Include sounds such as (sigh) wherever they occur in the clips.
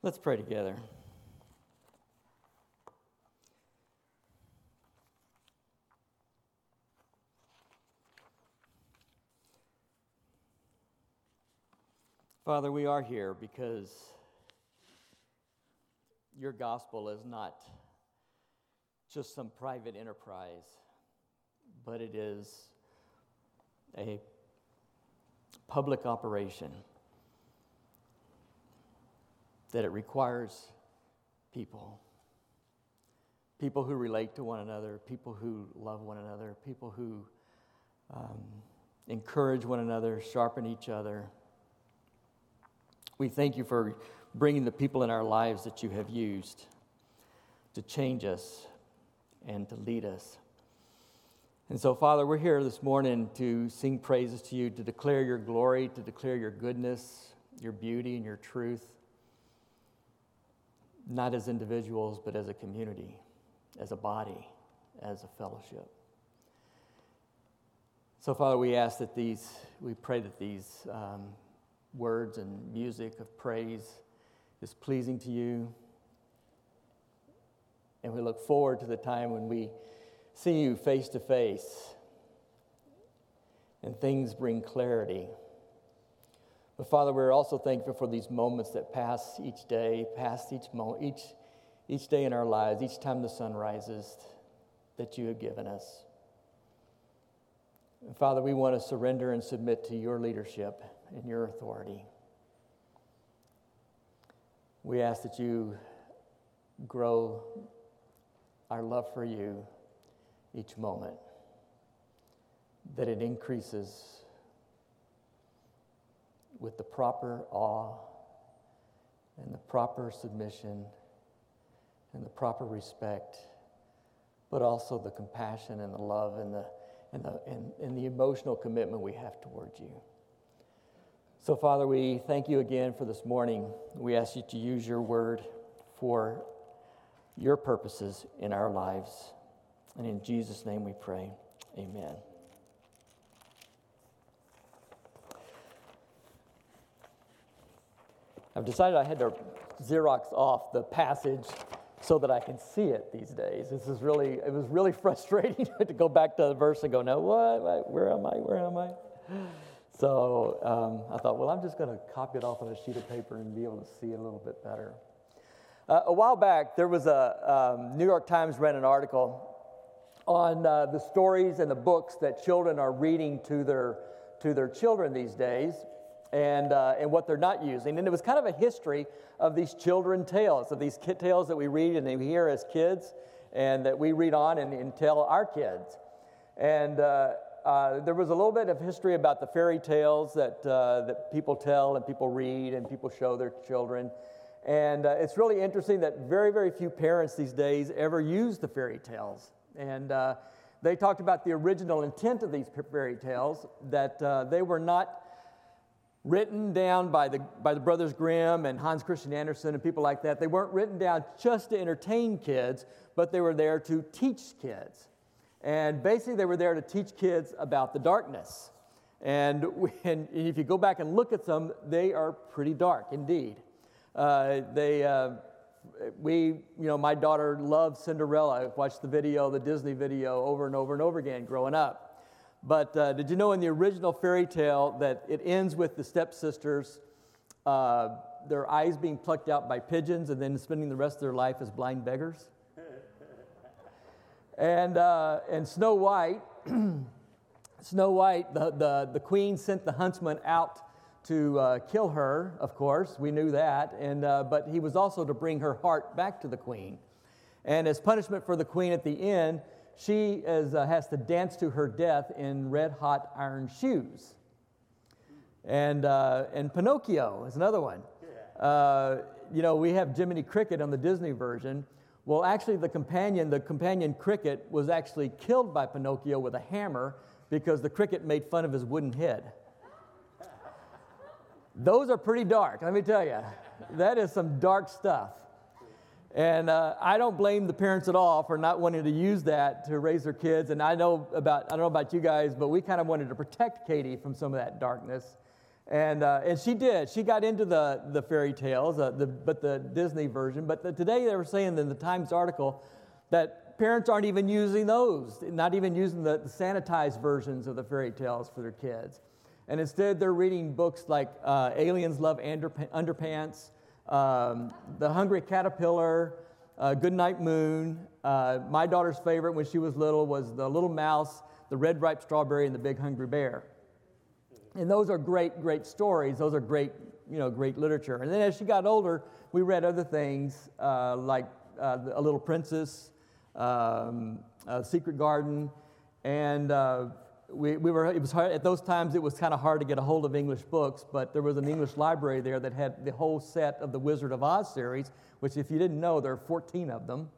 Let's pray together. Father, we are here because your gospel is not just some private enterprise, but it is a public operation that it requires people. People who relate to one another, people who love one another, people who um, encourage one another, sharpen each other. We thank you for bringing the people in our lives that you have used to change us and to lead us. And so, Father, we're here this morning to sing praises to you, to declare your glory, to declare your goodness, your beauty, and your truth not as individuals, but as a community, as a body, as a fellowship. So, Father, we ask that these, we pray that these um, words and music of praise is pleasing to you. And we look forward to the time when we see you face to face and things bring clarity. But Father, we're also thankful for these moments that pass each day, pass each moment, each, each day in our lives, each time the sun rises that you have given us. And Father, we want to surrender and submit to your leadership and your authority. We ask that you grow our love for you each moment, that it increases with the proper awe and the proper submission and the proper respect, but also the compassion and the love and the, and the, and, and the emotional commitment we have towards you. So, Father, we thank you again for this morning. We ask you to use your word for your purposes in our lives. And in Jesus' name we pray. Amen. I've decided I had to Xerox off the passage so that I can see it these days. This is really, it was really (laughs) frustrating to go back to the verse and go, no, what? Where am I? Where am I? So um, I thought, well, I'm just going to copy it off on a sheet of paper and be able to see it a little bit better. Uh, a while back, there was a um, New York Times ran an article on uh, the stories and the books that children are reading to their to their children these days and, uh, and what they're not using. And it was kind of a history of these children tales, of these kid tales that we read and we hear as kids and that we read on and, and tell our kids. And uh, uh, there was a little bit of history about the fairy tales that, uh, that people tell and people read and people show their children. And uh, it's really interesting that very, very few parents these days ever use the fairy tales. And uh, they talked about the original intent of these fairy tales, that they were not written down by the, by the Brothers Grimm and Hans Christian Andersen and people like that. They weren't written down just to entertain kids, but they were there to teach kids. And basically, they were there to teach kids about the darkness. And, (laughs) when, if you go back and look at them, they are pretty dark indeed. Uh, they, uh, we, you know, my daughter loved Cinderella. I watched the video, the Disney video, over and over and over again growing up. But uh, did you know in the original fairy tale that it ends with the stepsisters, uh, their eyes being plucked out by pigeons and then spending the rest of their life as blind beggars? (laughs) and, uh, and Snow White, (clears throat) Snow White, the, the, the queen sent the huntsman out to uh, kill her, of course, we knew that, and, uh, but he was also to bring her heart back to the queen. And as punishment for the queen at the end, she is, uh, has to dance to her death in red hot iron shoes. And, uh, and Pinocchio is another one. Uh, you know, we have Jiminy Cricket on the Disney version. Well, actually, the companion, the companion cricket, was actually killed by Pinocchio with a hammer because the cricket made fun of his wooden head. Those are pretty dark, let me tell you. That is some dark stuff. And uh, I don't blame the parents at all for not wanting to use that to raise their kids. And I know about, I don't know about you guys, but we kind of wanted to protect Katie from some of that darkness. And, uh, and she did. She got into the, the fairy tales, uh, the, but the Disney version. But the, today they were saying in the Times article that parents aren't even using those, not even using the, the sanitized versions of the fairy tales for their kids. And instead, they're reading books like uh, Aliens Love Underpants, um, The Hungry Caterpillar, uh, Goodnight Moon. Uh, my daughter's favorite when she was little was The Little Mouse, The Red Ripe Strawberry, and The Big Hungry Bear. And those are great, great stories. Those are great, you know, great literature. And then as she got older, we read other things uh, like uh, A Little Princess, um, Secret Garden, and uh, we, we were, it was hard, at those times it was kind of hard to get a hold of English books, but there was an English library there that had the whole set of the Wizard of Oz series, which, if you didn't know, there are 14 of them.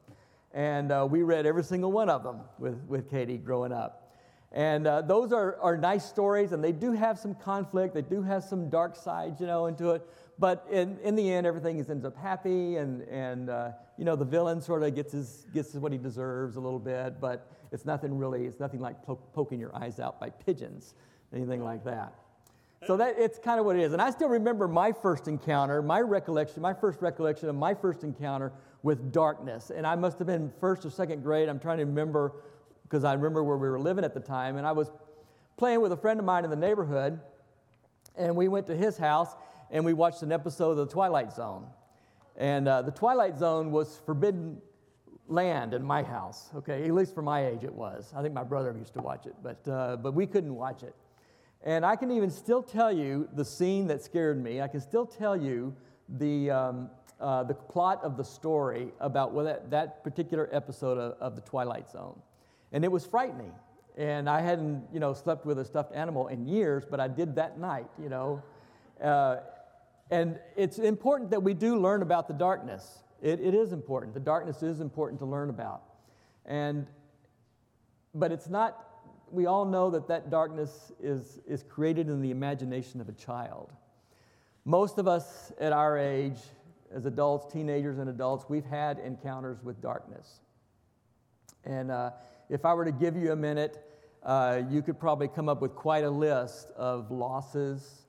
And uh, we read every single one of them with, with Katie growing up. And uh, those are, are nice stories, and they do have some conflict. They do have some dark sides, you know, into it. But in, in the end, everything ends up happy, and, and uh, you know, the villain sort of gets, his, gets what he deserves a little bit, but it's nothing really, it's nothing like po- poking your eyes out by pigeons, anything like that. So that it's kind of what it is. And I still remember my first encounter, my recollection, my first recollection of my first encounter with darkness. And I must have been first or second grade. I'm trying to remember because I remember where we were living at the time. And I was playing with a friend of mine in the neighborhood, and we went to his house and we watched an episode of The Twilight Zone. And uh, The Twilight Zone was forbidden land in my house, okay? At least for my age, it was. I think my brother used to watch it, but, uh, but we couldn't watch it. And I can even still tell you the scene that scared me. I can still tell you the, um, uh, the plot of the story about what that, that particular episode of, of The Twilight Zone. And it was frightening. And I hadn't, you know, slept with a stuffed animal in years, but I did that night, you know. Uh, and it's important that we do learn about the darkness. It, it is important. The darkness is important to learn about. And, but it's not, we all know that that darkness is, is created in the imagination of a child. Most of us at our age, as adults, teenagers, and adults, we've had encounters with darkness. And uh, if I were to give you a minute, uh, you could probably come up with quite a list of losses,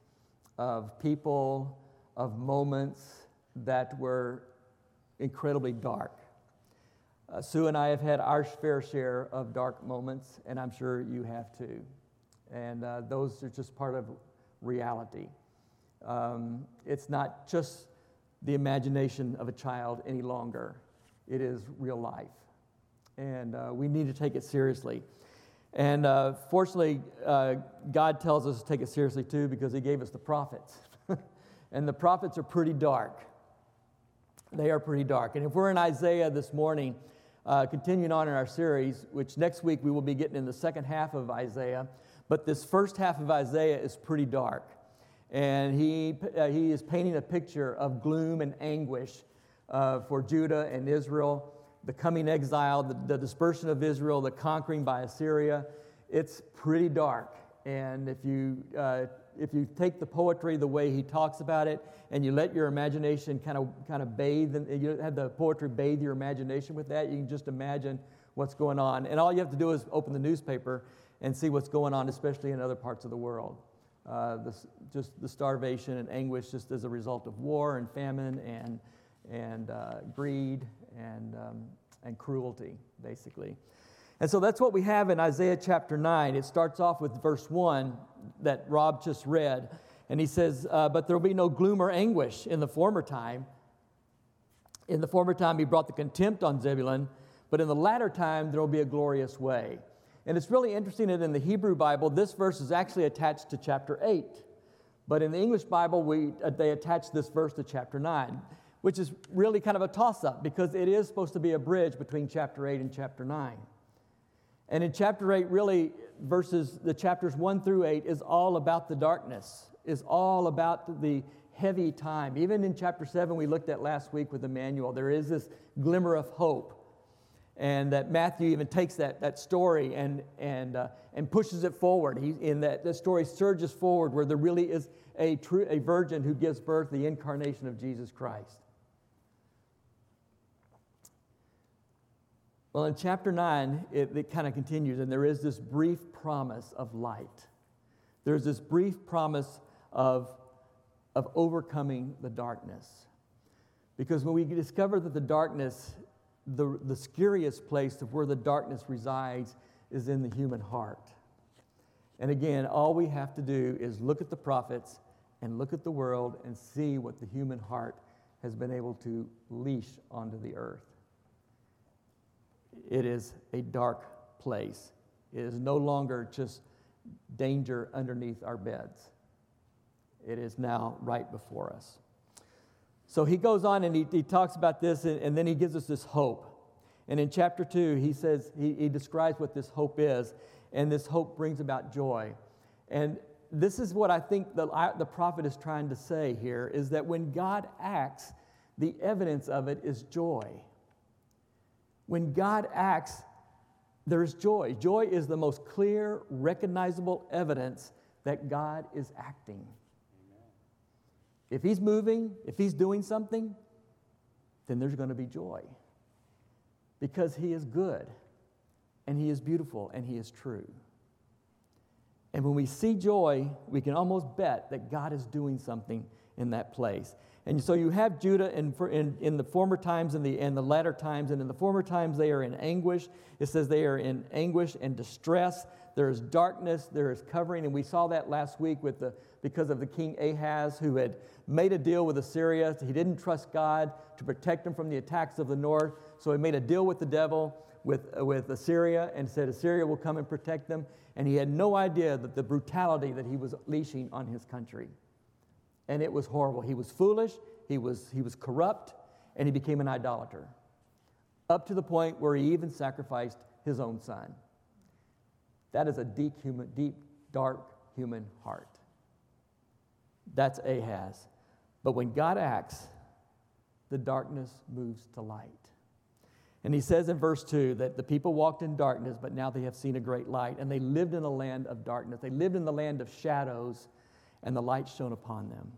of people, of moments that were incredibly dark. Uh, Sue and I have had our fair share of dark moments, and I'm sure you have too. And uh, those are just part of reality. Um, it's not just the imagination of a child any longer, it is real life. And uh, we need to take it seriously. And uh, fortunately, uh, God tells us to take it seriously too because He gave us the prophets. And the prophets are pretty dark. They are pretty dark. And if we're in Isaiah this morning, uh, continuing on in our series, which next week we will be getting in the second half of Isaiah, but this first half of Isaiah is pretty dark. And he, uh, he is painting a picture of gloom and anguish uh, for Judah and Israel, the coming exile, the, the dispersion of Israel, the conquering by Assyria. It's pretty dark. And if you uh, if you take the poetry the way he talks about it and you let your imagination kind of kind of bathe and you have the poetry bathe your imagination with that you can just imagine what's going on. And all you have to do is open the newspaper and see what's going on especially in other parts of the world. Uh, this, just the starvation and anguish just as a result of war and famine and and uh, greed and um, and cruelty basically. And so that's what we have in Isaiah chapter 9. It starts off with verse 1 that Rob just read. And he says, uh, But there will be no gloom or anguish in the former time. In the former time, he brought the contempt on Zebulun, but in the latter time, there will be a glorious way. And it's really interesting that in the Hebrew Bible, this verse is actually attached to chapter 8. But in the English Bible, we, uh, they attach this verse to chapter 9, which is really kind of a toss up because it is supposed to be a bridge between chapter 8 and chapter 9. And in chapter 8, really, verses, the chapters 1 through 8 is all about the darkness, is all about the heavy time. Even in chapter 7, we looked at last week with Emmanuel, there is this glimmer of hope. And that Matthew even takes that, that story and, and, uh, and pushes it forward. He, in that the story surges forward where there really is a, true, a virgin who gives birth, the incarnation of Jesus Christ. Well, in chapter 9, it, it kind of continues, and there is this brief promise of light. There's this brief promise of, of overcoming the darkness. Because when we discover that the darkness, the, the scariest place of where the darkness resides is in the human heart. And again, all we have to do is look at the prophets and look at the world and see what the human heart has been able to leash onto the earth. It is a dark place. It is no longer just danger underneath our beds. It is now right before us. So he goes on and he, he talks about this, and, and, then he gives us this hope. And in chapter two, he says, he, he describes what this hope is, and this hope brings about joy. And this is what I think the, the prophet is trying to say here is that when God acts, the evidence of it is joy. When God acts, there's joy. Joy is the most clear, recognizable evidence that God is acting. Amen. If He's moving, if He's doing something, then there's going to be joy. Because He is good, and He is beautiful, and He is true. And when we see joy, we can almost bet that God is doing something in that place. And so you have Judah in, in, in, the former times and the, and the latter times. And in the former times, they are in anguish. It says they are in anguish and distress. There is darkness, there is covering. And we saw that last week with the, because of the king Ahaz, who had made a deal with Assyria. He didn't trust God to protect him from the attacks of the north. So he made a deal with the devil, with, with Assyria, and said Assyria will come and protect them. And he had no idea that the brutality that he was leashing on his country and it was horrible. He was foolish, he was, he was corrupt, and he became an idolater, up to the point where he even sacrificed his own son. That is a deep, human, deep, dark human heart. That's Ahaz. But when God acts, the darkness moves to light. And he says in verse 2 that the people walked in darkness, but now they have seen a great light. And they lived in a land of darkness. They lived in the land of shadows, and the light shone upon them.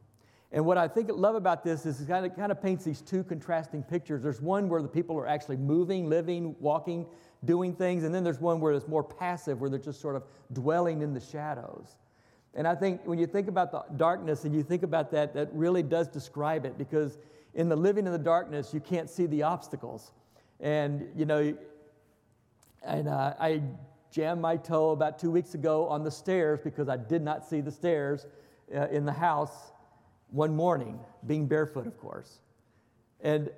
And what I think love about this is it kind of, kind of paints these two contrasting pictures. There's one where the people are actually moving, living, walking, doing things, and then there's one where it's more passive, where they're just sort of dwelling in the shadows. And I think when you think about the darkness and you think about that, that really does describe it because in the living in the darkness, you can't see the obstacles. And, you know, and uh, I jammed my toe about two weeks ago on the stairs because I did not see the stairs uh, in the house one morning, being barefoot, of course. And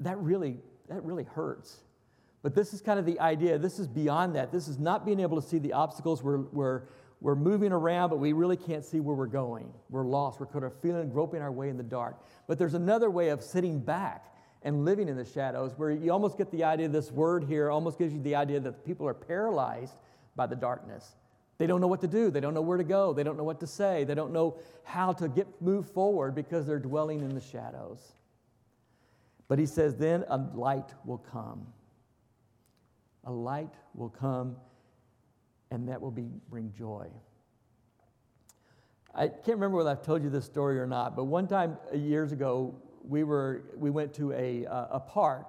that really, that really hurts. But this is kind of the idea. This is beyond that. This is not being able to see the obstacles. We're, we're, we're moving around, but we really can't see where we're going. We're lost. We're kind of feeling, groping our way in the dark. But there's another way of sitting back and living in the shadows where you almost get the idea, this word here almost gives you the idea that people are paralyzed by the darkness. They don't know what to do. They don't know where to go. They don't know what to say. They don't know how to get move forward because they're dwelling in the shadows. But he says, then a light will come. A light will come, and that will be, bring joy. I can't remember whether I've told you this story or not, but one time uh, years ago, we, were, we went to a, uh, a park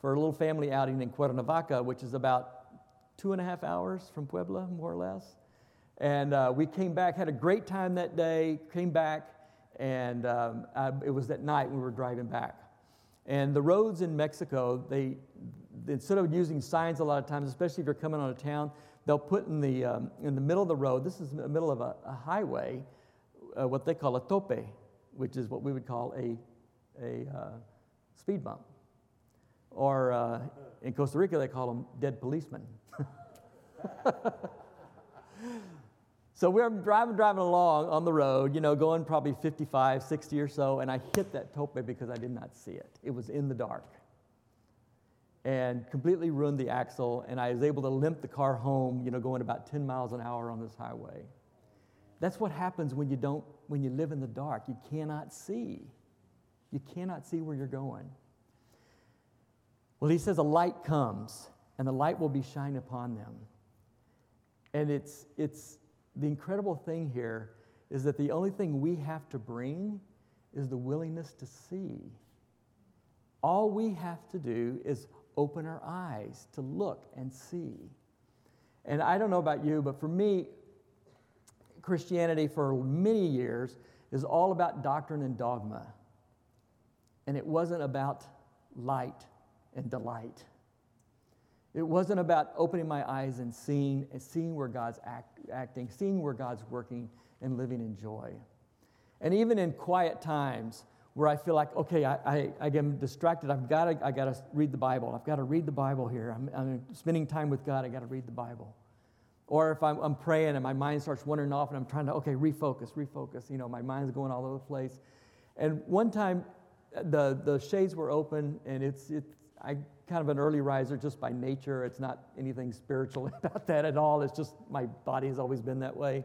for a little family outing in Cuernavaca, which is about two and a half hours from Puebla, more or less. And uh, we came back, had a great time that day, came back, and um, I, it was at night we were driving back. And the roads in Mexico, they, instead of using signs a lot of times, especially if you're coming on a town, they'll put in the, um, in the middle of the road, this is the middle of a, a highway, uh, what they call a tope, which is what we would call a, a uh, speed bump. Or uh, in Costa Rica, they call them dead policemen. (laughs) so we're driving, driving along on the road, you know, going probably 55, 60 or so, and I hit that tope because I did not see it. It was in the dark. And completely ruined the axle, and I was able to limp the car home, you know, going about 10 miles an hour on this highway. That's what happens when you don't, when you live in the dark. You cannot see. You cannot see where you're going. Well, he says a light comes, and the light will be shined upon them. And it's, it's the incredible thing here is that the only thing we have to bring is the willingness to see. All we have to do is open our eyes to look and see. And I don't know about you, but for me, Christianity for many years is all about doctrine and dogma. And it wasn't about light and delight. It wasn't about opening my eyes and seeing, and seeing where God's act, acting, seeing where God's working, and living in joy. And even in quiet times where I feel like, okay, I, I, I get distracted, I've got to I gotta read the Bible. I've got to read the Bible here. I'm, I'm spending time with God, I got to read the Bible. Or if I'm, I'm praying and my mind starts wandering off and I'm trying to, okay, refocus, refocus. You know, my mind's going all over the place. And one time, uh, the, the shades were open and it's, it's I kind of an early riser just by nature. It's not anything spiritual (laughs) about that at all. It's just my body has always been that way.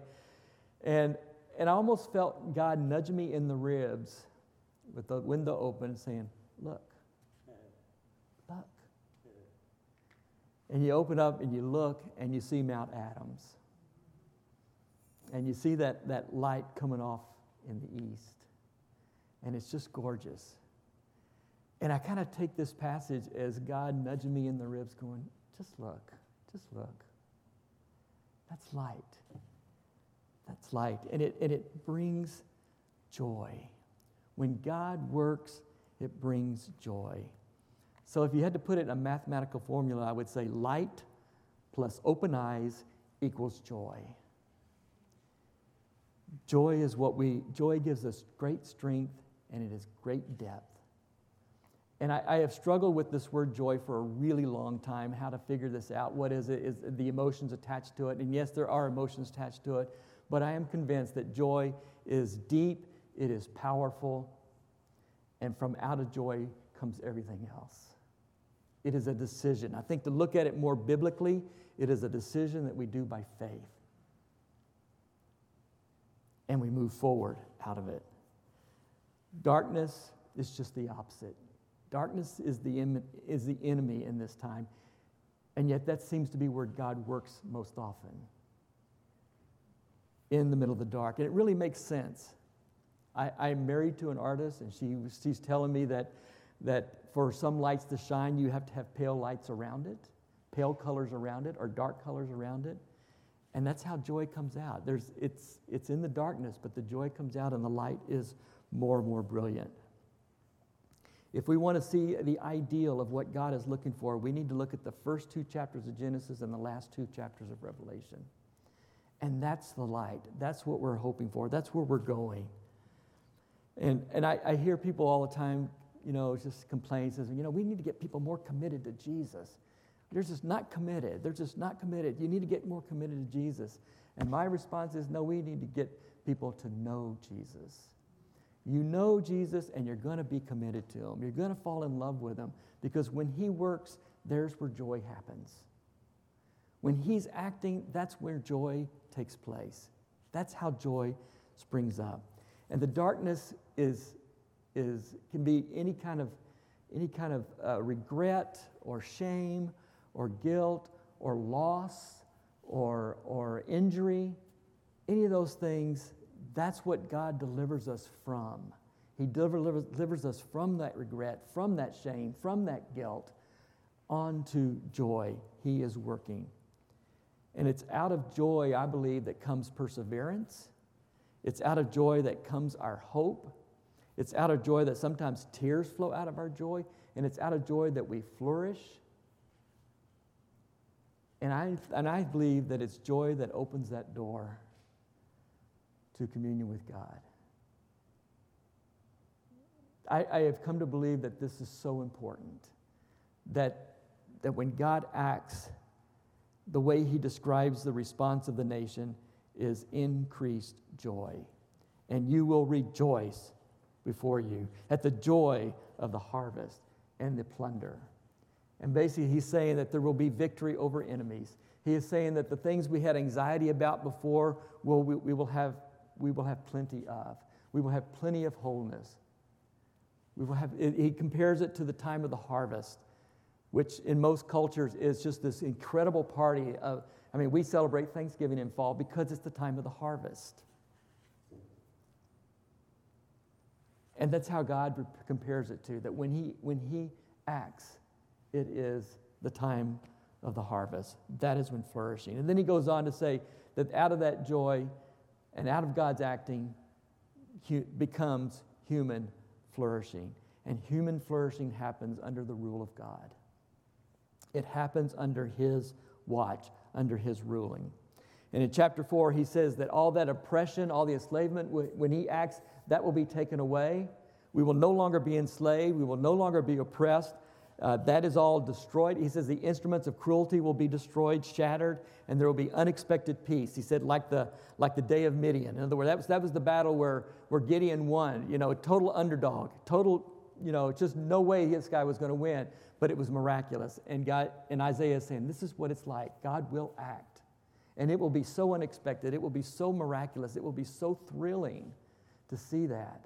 And, and I almost felt God nudging me in the ribs with the window open saying, Look, look. And you open up and you look and you see Mount Adams. And you see that, that light coming off in the east. And it's just gorgeous. And I kind of take this passage as God nudging me in the ribs, going, just look, just look. That's light. That's light. And it, and it brings joy. When God works, it brings joy. So if you had to put it in a mathematical formula, I would say light plus open eyes equals joy. Joy is what we, joy gives us great strength and it is great depth. And I, I, have struggled with this word joy for a really long time, how to figure this out. What is it? Is the emotions attached to it? And yes, there are emotions attached to it, but I am convinced that joy is deep, it is powerful, and from out of joy comes everything else. It is a decision. I think to look at it more biblically, it is a decision that we do by faith. And we move forward out of it. Darkness is just the opposite. Darkness is the, is the enemy in this time, and yet that seems to be where God works most often in the middle of the dark. And it really makes sense. I, am married to an artist, and she, she's telling me that, that for some lights to shine, you have to have pale lights around it, pale colors around it, or dark colors around it. And that's how joy comes out. There's, it's, it's in the darkness, but the joy comes out, and the light is more and more brilliant. If we want to see the ideal of what God is looking for, we need to look at the first two chapters of Genesis and the last two chapters of Revelation. And that's the light. That's what we're hoping for. That's where we're going. And, and I, I hear people all the time, you know, just complain, says, you know, we need to get people more committed to Jesus. They're just not committed. They're just not committed. You need to get more committed to Jesus. And my response is, no, we need to get people to know Jesus. You know Jesus and you're going to be committed to him. You're going to fall in love with him because when he works, there's where joy happens. When he's acting, that's where joy takes place. That's how joy springs up. And the darkness is, is, can be any kind of, any kind of uh, regret or shame or guilt or loss or, or injury. Any of those things that's what God delivers us from. He delivers, delivers us from that regret, from that shame, from that guilt, onto joy. He is working. And it's out of joy, I believe, that comes perseverance. It's out of joy that comes our hope. It's out of joy that sometimes tears flow out of our joy. And it's out of joy that we flourish. And I, and I believe that it's joy that opens that door to communion with God. I, I have come to believe that this is so important that, that when God acts, the way he describes the response of the nation is increased joy. And you will rejoice before you at the joy of the harvest and the plunder. And basically, he's saying that there will be victory over enemies. He is saying that the things we had anxiety about before, will, we, we will have we will have plenty of. We will have plenty of wholeness. We will have, he compares it to the time of the harvest, which in most cultures is just this incredible party of, I mean, we celebrate Thanksgiving in fall because it's the time of the harvest. And that's how God compares it to, that when he, when he acts, it is the time of the harvest. That is when flourishing. And then he goes on to say that out of that joy, And out of God's acting hu- becomes human flourishing. And human flourishing happens under the rule of God. It happens under His watch, under His ruling. And in chapter 4, he says that all that oppression, all the enslavement, when he acts, that will be taken away. We will no longer be enslaved. We will no longer be oppressed. Uh, that is all destroyed. He says the instruments of cruelty will be destroyed, shattered, and there will be unexpected peace. He said, like the, like the day of Midian. In other words, that was, that was the battle where, where Gideon won, you know, a total underdog, total, you know, just no way this guy was going to win, but it was miraculous. And, God, and Isaiah is saying, this is what it's like. God will act. And it will be so unexpected, it will be so miraculous, it will be so thrilling to see that.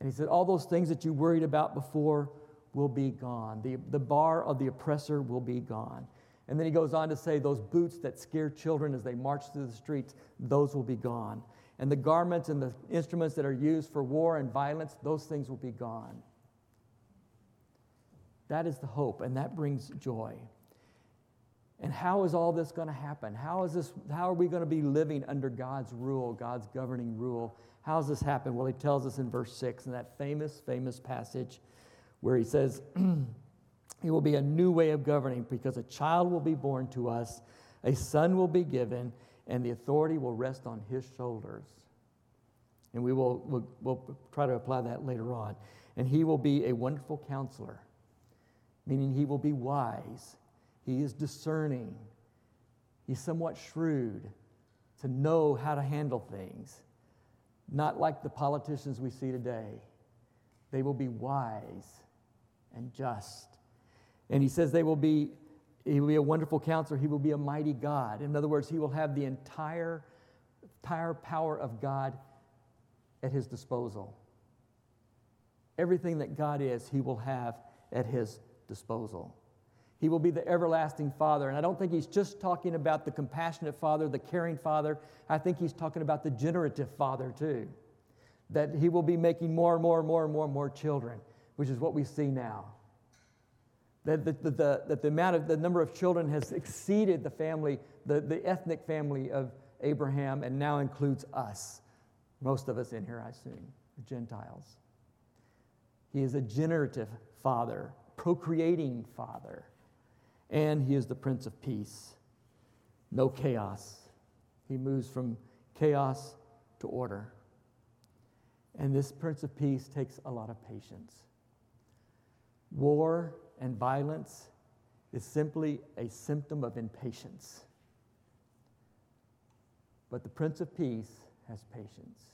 And he said, All those things that you worried about before will be gone. The, the bar of the oppressor will be gone. And then he goes on to say, Those boots that scare children as they march through the streets, those will be gone. And the garments and the instruments that are used for war and violence, those things will be gone. That is the hope, and that brings joy. And how is all this going to happen? How, is this, how are we going to be living under God's rule, God's governing rule? How does this happen? Well, he tells us in verse 6 in that famous, famous passage where he says, (clears throat) It will be a new way of governing because a child will be born to us, a son will be given, and the authority will rest on his shoulders. And we will we'll, we'll try to apply that later on. And he will be a wonderful counselor, meaning he will be wise. He is discerning. He's somewhat shrewd to know how to handle things, not like the politicians we see today. They will be wise and just. And he says they will be, he will be a wonderful counselor. He will be a mighty God. In other words, he will have the entire, entire power of God at his disposal. Everything that God is, he will have at his disposal. He will be the everlasting Father. And I don't think he's just talking about the compassionate Father, the caring Father. I think he's talking about the generative Father too. That he will be making more and more and more and more and more children, which is what we see now. That the, the, the, that the amount of the number of children has exceeded the family, the, the ethnic family of Abraham, and now includes us. Most of us in here, I assume, the Gentiles. He is a generative father, procreating father and he is the Prince of Peace. No chaos. He moves from chaos to order. And this Prince of Peace takes a lot of patience. War and violence is simply a symptom of impatience. But the Prince of Peace has patience.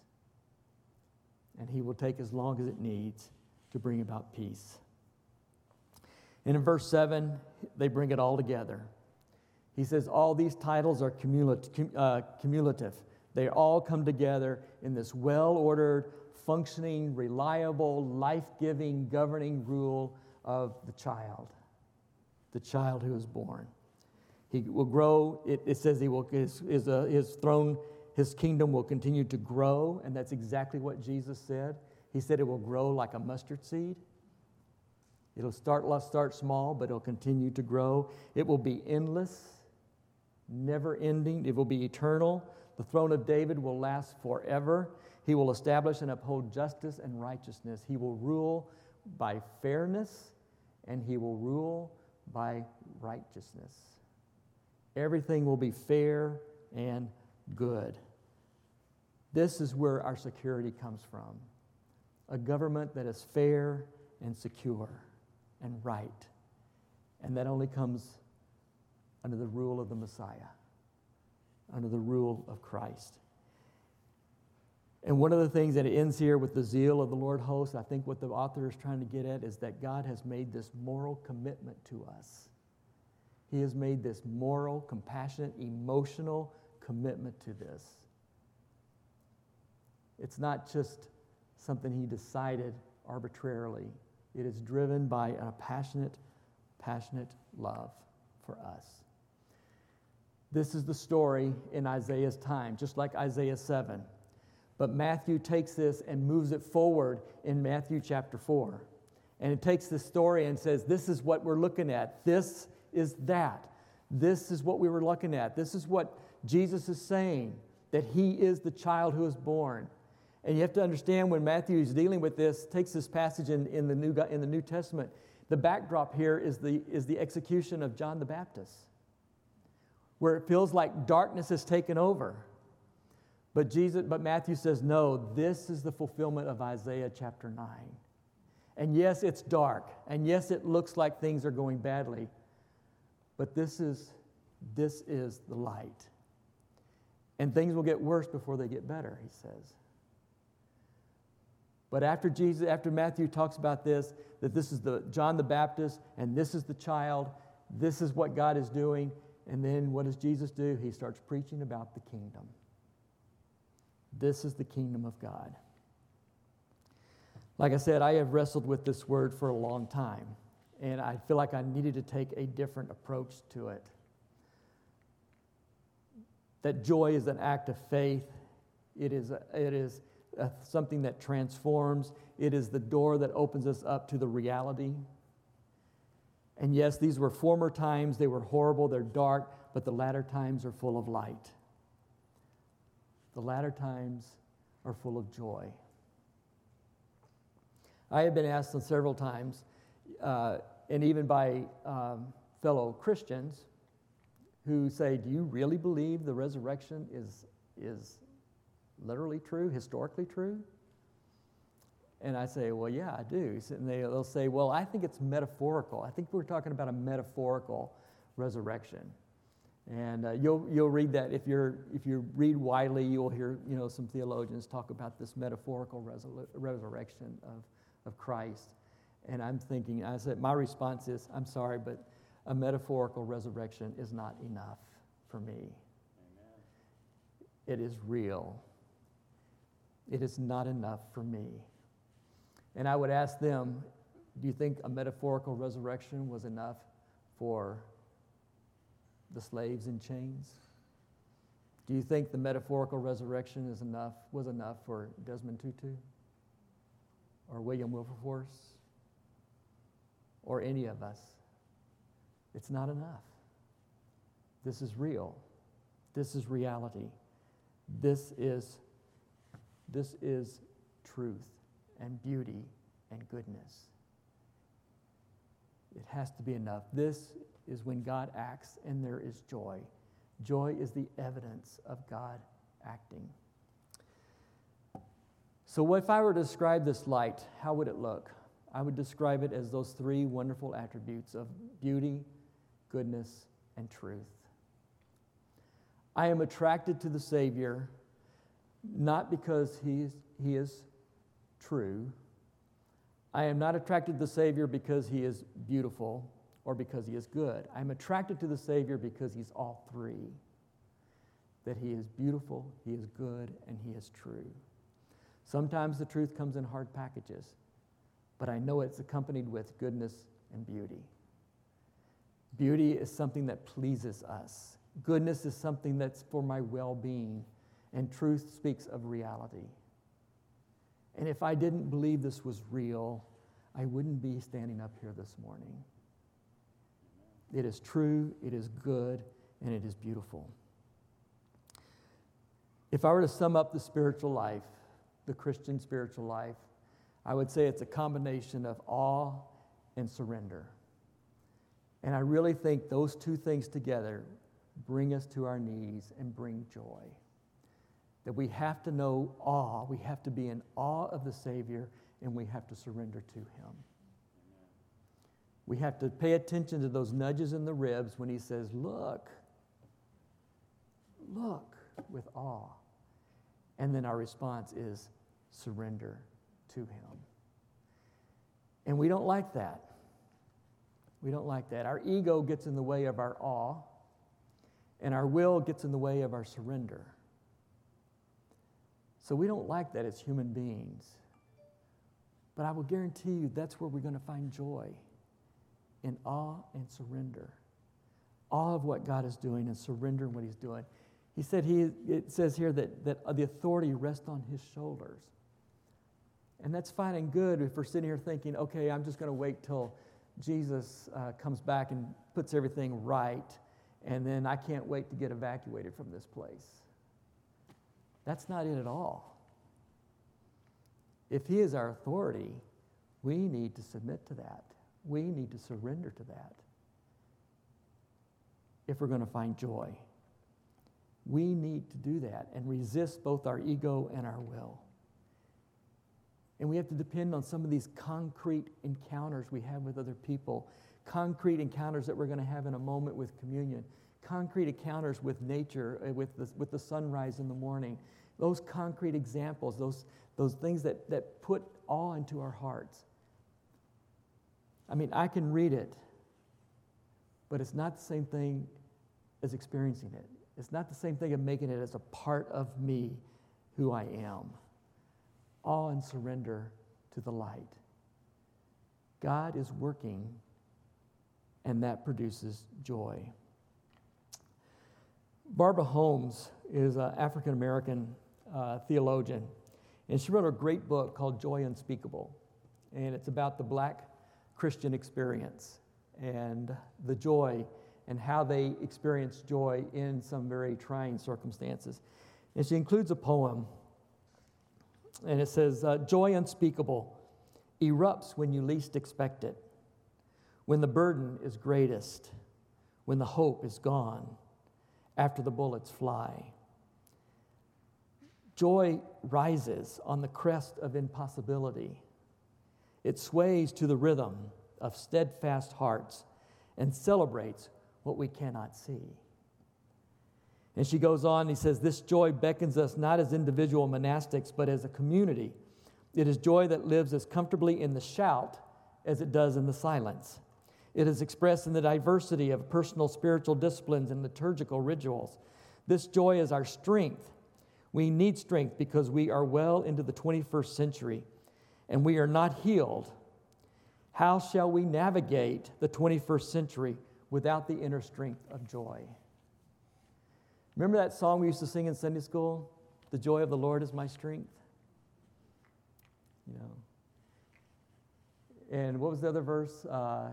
And he will take as long as it needs to bring about peace. And in verse 7, they bring it all together. He says all these titles are uh, cumulative. They all come together in this well ordered, functioning, reliable, life giving, governing rule of the child, the child who is born. He will grow, it, it says he will, his, his, uh, his throne, his kingdom will continue to grow, and that's exactly what Jesus said. He said it will grow like a mustard seed. It'll start, start small, but it'll continue to grow. It will be endless, never ending. It will be eternal. The throne of David will last forever. He will establish and uphold justice and righteousness. He will rule by fairness and he will rule by righteousness. Everything will be fair and good. This is where our security comes from a government that is fair and secure and right. And that only comes under the rule of the Messiah, under the rule of Christ. And one of the things that it ends here with the zeal of the Lord hosts, I think what the author is trying to get at is that God has made this moral commitment to us. He has made this moral, compassionate, emotional commitment to this. It's not just something he decided arbitrarily. It is driven by a passionate, passionate love for us. This is the story in Isaiah's time, just like Isaiah 7. But Matthew takes this and moves it forward in Matthew chapter 4. And it takes this story and says, This is what we're looking at. This is that. This is what we were looking at. This is what Jesus is saying that he is the child who is born. And you have to understand when Matthew is dealing with this, takes this passage in, in, the, New, in the New Testament, the backdrop here is the, is the execution of John the Baptist, where it feels like darkness has taken over. But, Jesus, but Matthew says, no, this is the fulfillment of Isaiah chapter 9. And yes, it's dark. And yes, it looks like things are going badly. But this is, this is the light. And things will get worse before they get better, he says. But after Jesus, after Matthew talks about this, that this is the John the Baptist and this is the child, this is what God is doing, and then what does Jesus do? He starts preaching about the kingdom. This is the kingdom of God. Like I said, I have wrestled with this word for a long time, and I feel like I needed to take a different approach to it. That joy is an act of faith, it is, a, it is a, something that transforms, it is the door that opens us up to the reality. And yes, these were former times, they were horrible, they're dark, but the latter times are full of light. The latter times are full of joy. I have been asked several times, uh, and even by um, fellow Christians, who say, Do you really believe the resurrection is, is literally true, historically true? And I say, Well, yeah, I do. And they, they'll say, Well, I think it's metaphorical. I think we're talking about a metaphorical resurrection. And uh, you'll, you'll read that if, you're, if you read widely, you'll hear you know, some theologians talk about this metaphorical resolu- resurrection of, of Christ. And I'm thinking, I said, my response is, I'm sorry, but a metaphorical resurrection is not enough for me. Amen. It is real. It is not enough for me. And I would ask them, do you think a metaphorical resurrection was enough for the slaves in chains? Do you think the metaphorical resurrection is enough, was enough for Desmond Tutu or William Wilberforce or any of us? It's not enough. This is real. This is reality. This is, this is truth and beauty and goodness. It has to be enough. This is when God acts and there is joy. Joy is the evidence of God acting. So, if I were to describe this light, how would it look? I would describe it as those three wonderful attributes of beauty, goodness, and truth. I am attracted to the Savior not because he is, he is true. I am not attracted to the Savior because he is beautiful or because he is good. I'm attracted to the Savior because he's all three that he is beautiful, he is good, and he is true. Sometimes the truth comes in hard packages, but I know it's accompanied with goodness and beauty. Beauty is something that pleases us, goodness is something that's for my well being, and truth speaks of reality. And if I didn't believe this was real, I wouldn't be standing up here this morning. It is true, it is good, and it is beautiful. If I were to sum up the spiritual life, the Christian spiritual life, I would say it's a combination of awe and surrender. And I really think those two things together bring us to our knees and bring joy. That we have to know awe, we have to be in awe of the Savior, and we have to surrender to Him. We have to pay attention to those nudges in the ribs when he says, Look, look with awe. And then our response is surrender to him. And we don't like that. We don't like that. Our ego gets in the way of our awe, and our will gets in the way of our surrender. So we don't like that as human beings. But I will guarantee you that's where we're going to find joy in awe and surrender. Awe of what God is doing and surrender what He's doing. He said, he, it says here that, that the authority rests on His shoulders. And that's fine and good if we're sitting here thinking, okay, I'm just going to wait till Jesus uh, comes back and puts everything right, and then I can't wait to get evacuated from this place. That's not it at all. If He is our authority, we need to submit to that. We need to surrender to that if we're going to find joy. We need to do that and resist both our ego and our will. And we have to depend on some of these concrete encounters we have with other people, concrete encounters that we're going to have in a moment with communion, concrete encounters with nature, uh, with the, with the sunrise in the morning. Those concrete examples, those, those things that, that put awe into our hearts. I mean, I can read it, but it's not the same thing as experiencing it. It's not the same thing of making it as a part of me, who I am. Awe and surrender to the light. God is working, and that produces joy. Barbara Holmes is an African American uh, theologian, and she wrote a great book called Joy Unspeakable. And it's about the black Christian experience and the joy and how they experience joy in some very trying circumstances. And she includes a poem, and it says, uh, Joy unspeakable erupts when you least expect it, when the burden is greatest, when the hope is gone, after the bullets fly. Joy rises on the crest of impossibility. It sways to the rhythm of steadfast hearts and celebrates what we cannot see. And she goes on, he says, This joy beckons us not as individual monastics, but as a community. It is joy that lives as comfortably in the shout as it does in the silence. It is expressed in the diversity of personal spiritual disciplines and liturgical rituals. This joy is our strength. We need strength because we are well into the 21st century and we are not healed. How shall we navigate the 21st century without the inner strength of joy. Remember that song we used to sing in Sunday school? The joy of the Lord is my strength. You know. And what was the other verse? Uh,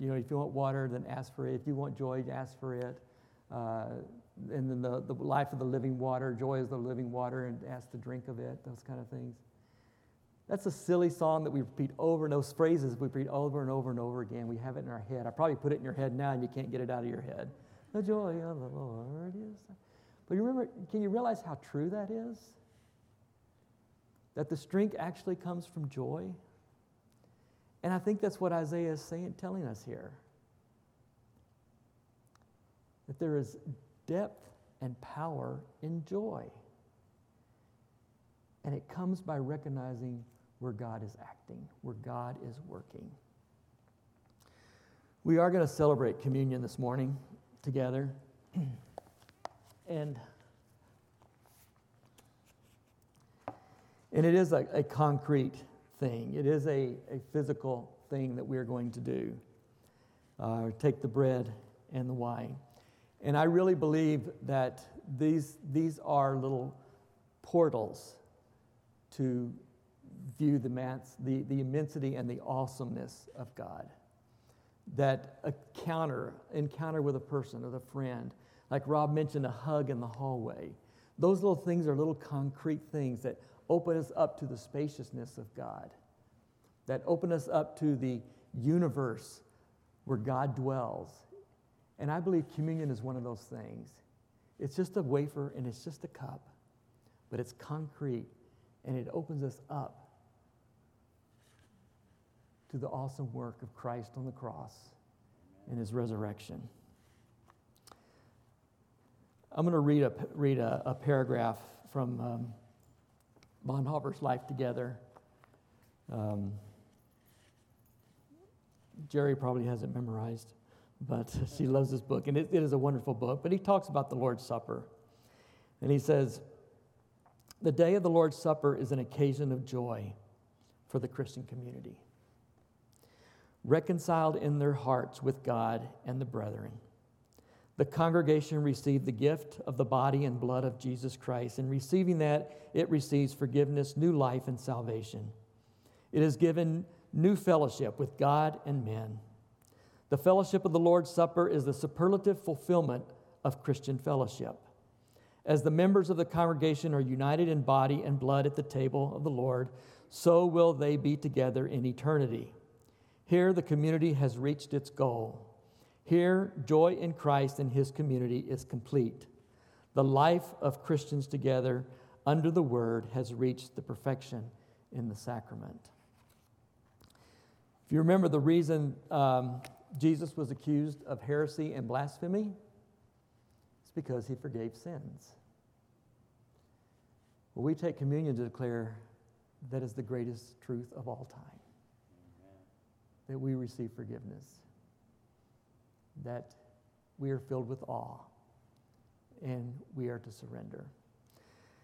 you know, if you want water, then ask for it. If you want joy, ask for it. Uh, and then the, the life of the living water, joy is the living water, and ask to drink of it, those kind of things. That's a silly song that we repeat over and those phrases we repeat over and over and over again. We have it in our head. I probably put it in your head now and you can't get it out of your head. The joy of the Lord is. But you remember, can you realize how true that is? That the strength actually comes from joy? And I think that's what Isaiah is saying, telling us here. That there is depth and power in joy. And it comes by recognizing where God is acting, where God is working. We are going to celebrate communion this morning together. (clears throat) and and it is a, a concrete thing. It is a, a physical thing that we are going to do. Uh, take the bread and the wine. And I really believe that these, these are little portals to view the, mass, the, the immensity and the awesomeness of God. That encounter, encounter with a person or a friend, like Rob mentioned, a hug in the hallway. Those little things are little concrete things that open us up to the spaciousness of God, that open us up to the universe where God dwells. And I believe communion is one of those things. It's just a wafer and it's just a cup, but it's concrete and it opens us up to the awesome work of Christ on the cross and his resurrection. I'm going to read a, read a, a paragraph from um, Bonhoeffer's Life Together. Um, Jerry probably has it memorized, but (laughs) she loves this book, and it, it is a wonderful book. But he talks about the Lord's Supper. And he says, The day of the Lord's Supper is an occasion of joy for the Christian community reconciled in their hearts with God and the brethren. The congregation received the gift of the body and blood of Jesus Christ, and receiving that, it receives forgiveness, new life, and salvation. It is given new fellowship with God and men. The fellowship of the Lord's Supper is the superlative fulfillment of Christian fellowship. As the members of the congregation are united in body and blood at the table of the Lord, so will they be together in eternity. Here, the community has reached its goal. Here, joy in Christ and his community is complete. The life of Christians together under the word has reached the perfection in the sacrament. If you remember the reason um, Jesus was accused of heresy and blasphemy, it's because he forgave sins. Well, we take communion to declare that is the greatest truth of all time that we receive forgiveness, that we are filled with awe, and we are to surrender.